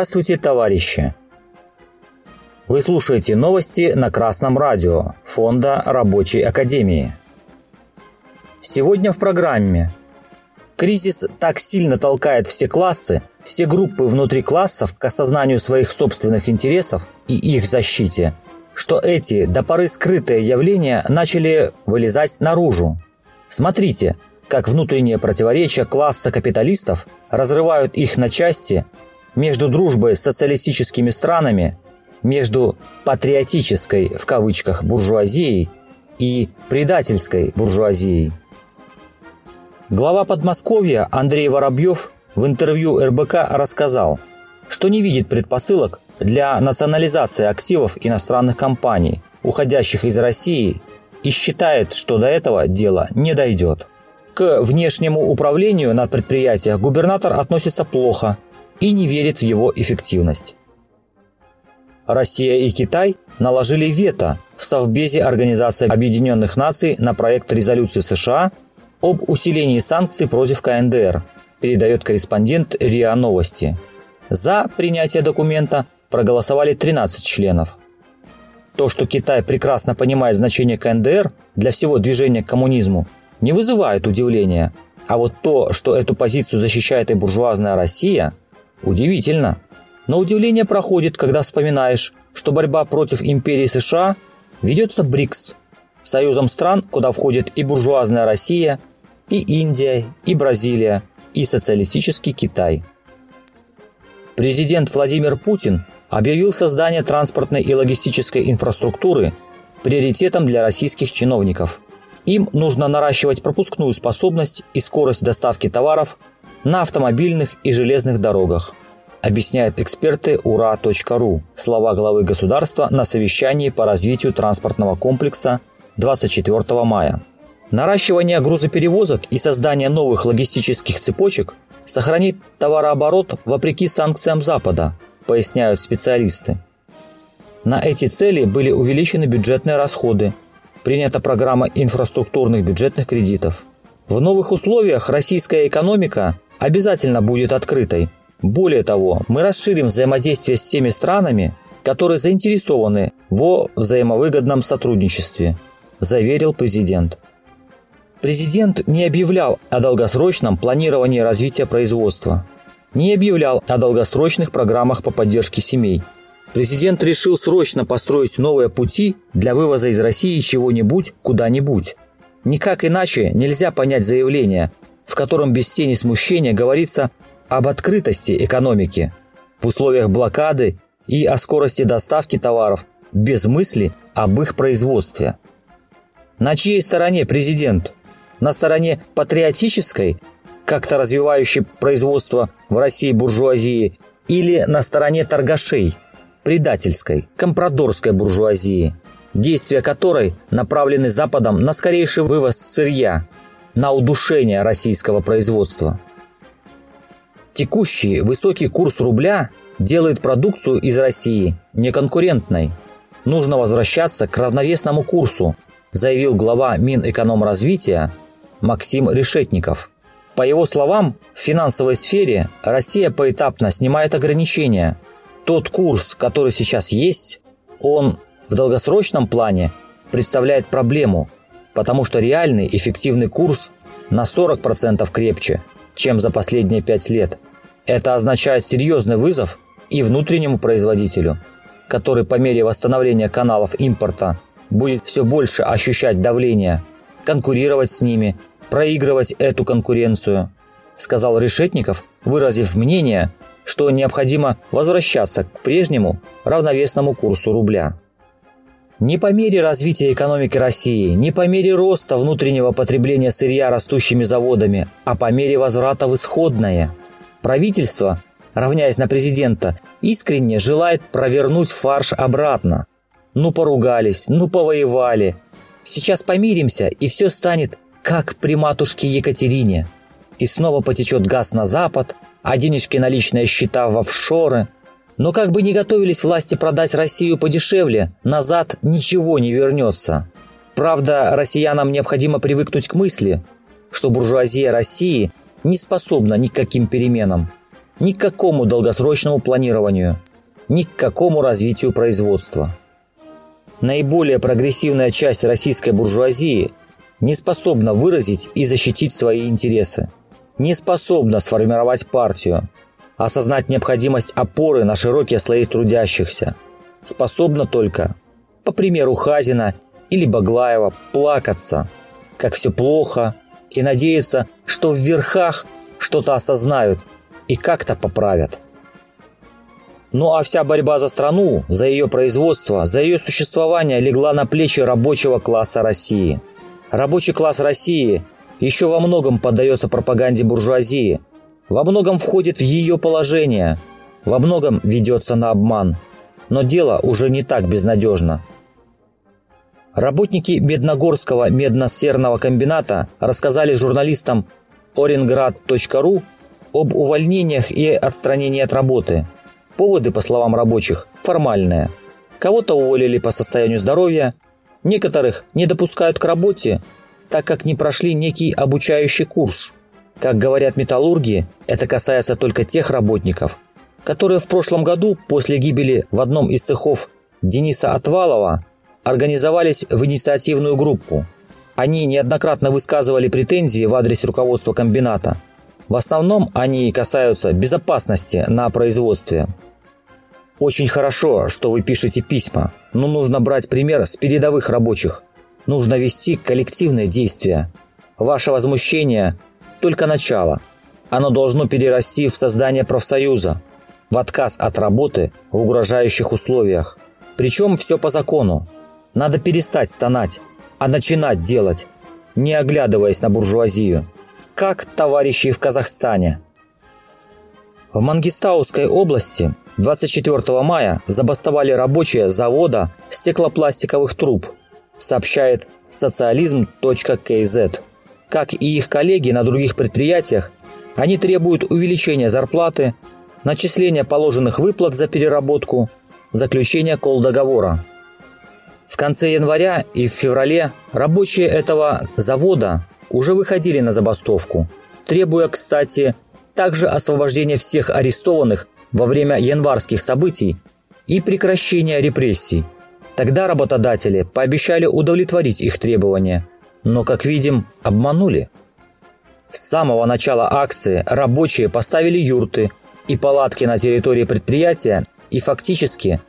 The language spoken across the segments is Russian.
Здравствуйте, товарищи! Вы слушаете новости на Красном радио Фонда Рабочей Академии. Сегодня в программе. Кризис так сильно толкает все классы, все группы внутри классов к осознанию своих собственных интересов и их защите, что эти до поры скрытые явления начали вылезать наружу. Смотрите, как внутренние противоречия класса капиталистов разрывают их на части между дружбой с социалистическими странами, между «патриотической» в кавычках буржуазией и предательской буржуазией. Глава Подмосковья Андрей Воробьев в интервью РБК рассказал, что не видит предпосылок для национализации активов иностранных компаний, уходящих из России, и считает, что до этого дело не дойдет. К внешнему управлению на предприятиях губернатор относится плохо и не верит в его эффективность. Россия и Китай наложили вето в Совбезе Организации Объединенных Наций на проект резолюции США об усилении санкций против КНДР, передает корреспондент РИА Новости. За принятие документа проголосовали 13 членов. То, что Китай прекрасно понимает значение КНДР для всего движения к коммунизму, не вызывает удивления. А вот то, что эту позицию защищает и буржуазная Россия, удивительно. Но удивление проходит, когда вспоминаешь, что борьба против империи США ведется БРИКС, союзом стран, куда входит и буржуазная Россия, и Индия, и Бразилия, и социалистический Китай. Президент Владимир Путин объявил создание транспортной и логистической инфраструктуры приоритетом для российских чиновников. Им нужно наращивать пропускную способность и скорость доставки товаров на автомобильных и железных дорогах, объясняют эксперты ура.ру слова главы государства на совещании по развитию транспортного комплекса 24 мая. Наращивание грузоперевозок и создание новых логистических цепочек сохранит товарооборот вопреки санкциям Запада, поясняют специалисты. На эти цели были увеличены бюджетные расходы, принята программа инфраструктурных бюджетных кредитов. В новых условиях российская экономика обязательно будет открытой. Более того, мы расширим взаимодействие с теми странами, которые заинтересованы во взаимовыгодном сотрудничестве, заверил президент. Президент не объявлял о долгосрочном планировании развития производства, не объявлял о долгосрочных программах по поддержке семей. Президент решил срочно построить новые пути для вывоза из России чего-нибудь куда-нибудь. Никак иначе нельзя понять заявление, в котором без тени смущения говорится об открытости экономики в условиях блокады и о скорости доставки товаров без мысли об их производстве. На чьей стороне президент? на стороне патриотической, как-то развивающей производство в России буржуазии, или на стороне торгашей, предательской, компрадорской буржуазии, действия которой направлены Западом на скорейший вывоз сырья, на удушение российского производства. Текущий высокий курс рубля делает продукцию из России неконкурентной. Нужно возвращаться к равновесному курсу, заявил глава Минэкономразвития Максим Решетников. По его словам, в финансовой сфере Россия поэтапно снимает ограничения. Тот курс, который сейчас есть, он в долгосрочном плане представляет проблему, потому что реальный эффективный курс на 40% крепче, чем за последние 5 лет. Это означает серьезный вызов и внутреннему производителю, который по мере восстановления каналов импорта будет все больше ощущать давление, конкурировать с ними проигрывать эту конкуренцию, сказал Решетников, выразив мнение, что необходимо возвращаться к прежнему равновесному курсу рубля. Не по мере развития экономики России, не по мере роста внутреннего потребления сырья растущими заводами, а по мере возврата в исходное. Правительство, равняясь на президента, искренне желает провернуть фарш обратно. Ну поругались, ну повоевали. Сейчас помиримся, и все станет как при матушке Екатерине. И снова потечет газ на запад, а денежки наличные счета в офшоры. Но как бы ни готовились власти продать Россию подешевле, назад ничего не вернется. Правда, россиянам необходимо привыкнуть к мысли, что буржуазия России не способна ни к каким переменам. ни к какому долгосрочному планированию, ни к какому развитию производства. Наиболее прогрессивная часть российской буржуазии не способна выразить и защитить свои интересы, не способна сформировать партию, осознать необходимость опоры на широкие слои трудящихся, способна только, по примеру Хазина или Баглаева, плакаться, как все плохо, и надеяться, что в верхах что-то осознают и как-то поправят. Ну а вся борьба за страну, за ее производство, за ее существование легла на плечи рабочего класса России. Рабочий класс России еще во многом поддается пропаганде буржуазии, во многом входит в ее положение, во многом ведется на обман. Но дело уже не так безнадежно. Работники Медногорского медно-серного комбината рассказали журналистам Оренgrad.ru об увольнениях и отстранении от работы – Поводы, по словам рабочих, формальные. Кого-то уволили по состоянию здоровья, некоторых не допускают к работе, так как не прошли некий обучающий курс. Как говорят металлурги, это касается только тех работников, которые в прошлом году после гибели в одном из цехов Дениса Отвалова организовались в инициативную группу. Они неоднократно высказывали претензии в адрес руководства комбината. В основном они касаются безопасности на производстве. Очень хорошо, что вы пишете письма, но нужно брать пример с передовых рабочих. Нужно вести коллективные действия. Ваше возмущение – только начало. Оно должно перерасти в создание профсоюза, в отказ от работы в угрожающих условиях. Причем все по закону. Надо перестать стонать, а начинать делать, не оглядываясь на буржуазию. Как товарищи в Казахстане. В Мангистауской области 24 мая забастовали рабочие завода стеклопластиковых труб, сообщает социализм.кз. Как и их коллеги на других предприятиях, они требуют увеличения зарплаты, начисления положенных выплат за переработку, заключения колл-договора. В конце января и в феврале рабочие этого завода уже выходили на забастовку, требуя, кстати, также освобождения всех арестованных во время январских событий и прекращения репрессий. Тогда работодатели пообещали удовлетворить их требования, но, как видим, обманули. С самого начала акции рабочие поставили юрты и палатки на территории предприятия, и фактически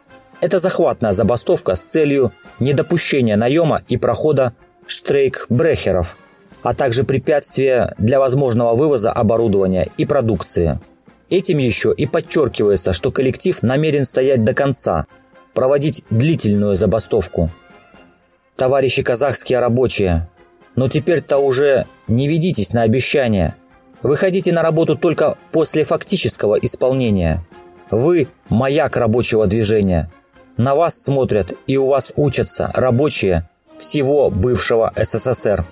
это захватная забастовка с целью недопущения наема и прохода штрейк-брехеров, а также препятствия для возможного вывоза оборудования и продукции. Этим еще и подчеркивается, что коллектив намерен стоять до конца, проводить длительную забастовку. Товарищи казахские рабочие, но теперь-то уже не ведитесь на обещания. Выходите на работу только после фактического исполнения. Вы – маяк рабочего движения. На вас смотрят и у вас учатся рабочие всего бывшего СССР.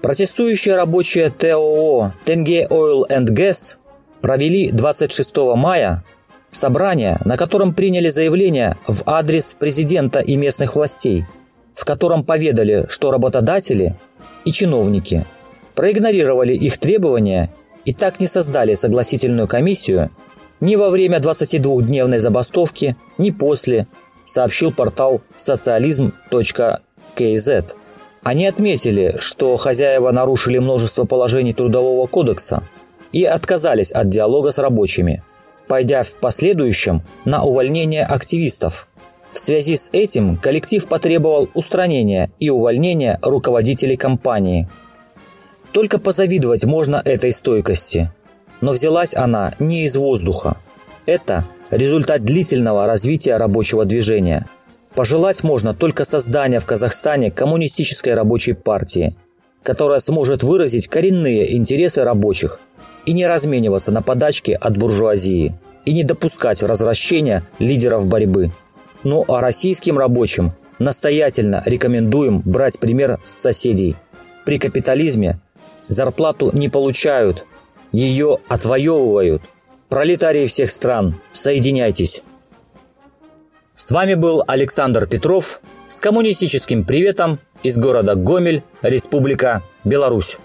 Протестующие рабочие ТОО Тенге Oil and Gas провели 26 мая собрание, на котором приняли заявление в адрес президента и местных властей, в котором поведали, что работодатели и чиновники проигнорировали их требования и так не создали согласительную комиссию ни во время 22-дневной забастовки, ни после, сообщил портал социализм.кз. Они отметили, что хозяева нарушили множество положений Трудового кодекса – и отказались от диалога с рабочими, пойдя в последующем на увольнение активистов. В связи с этим коллектив потребовал устранения и увольнения руководителей компании. Только позавидовать можно этой стойкости. Но взялась она не из воздуха. Это результат длительного развития рабочего движения. Пожелать можно только создания в Казахстане коммунистической рабочей партии, которая сможет выразить коренные интересы рабочих – и не размениваться на подачки от буржуазии, и не допускать возвращения лидеров борьбы. Ну а российским рабочим настоятельно рекомендуем брать пример с соседей. При капитализме зарплату не получают, ее отвоевывают. Пролетарии всех стран, соединяйтесь. С вами был Александр Петров с коммунистическим приветом из города Гомель, Республика Беларусь.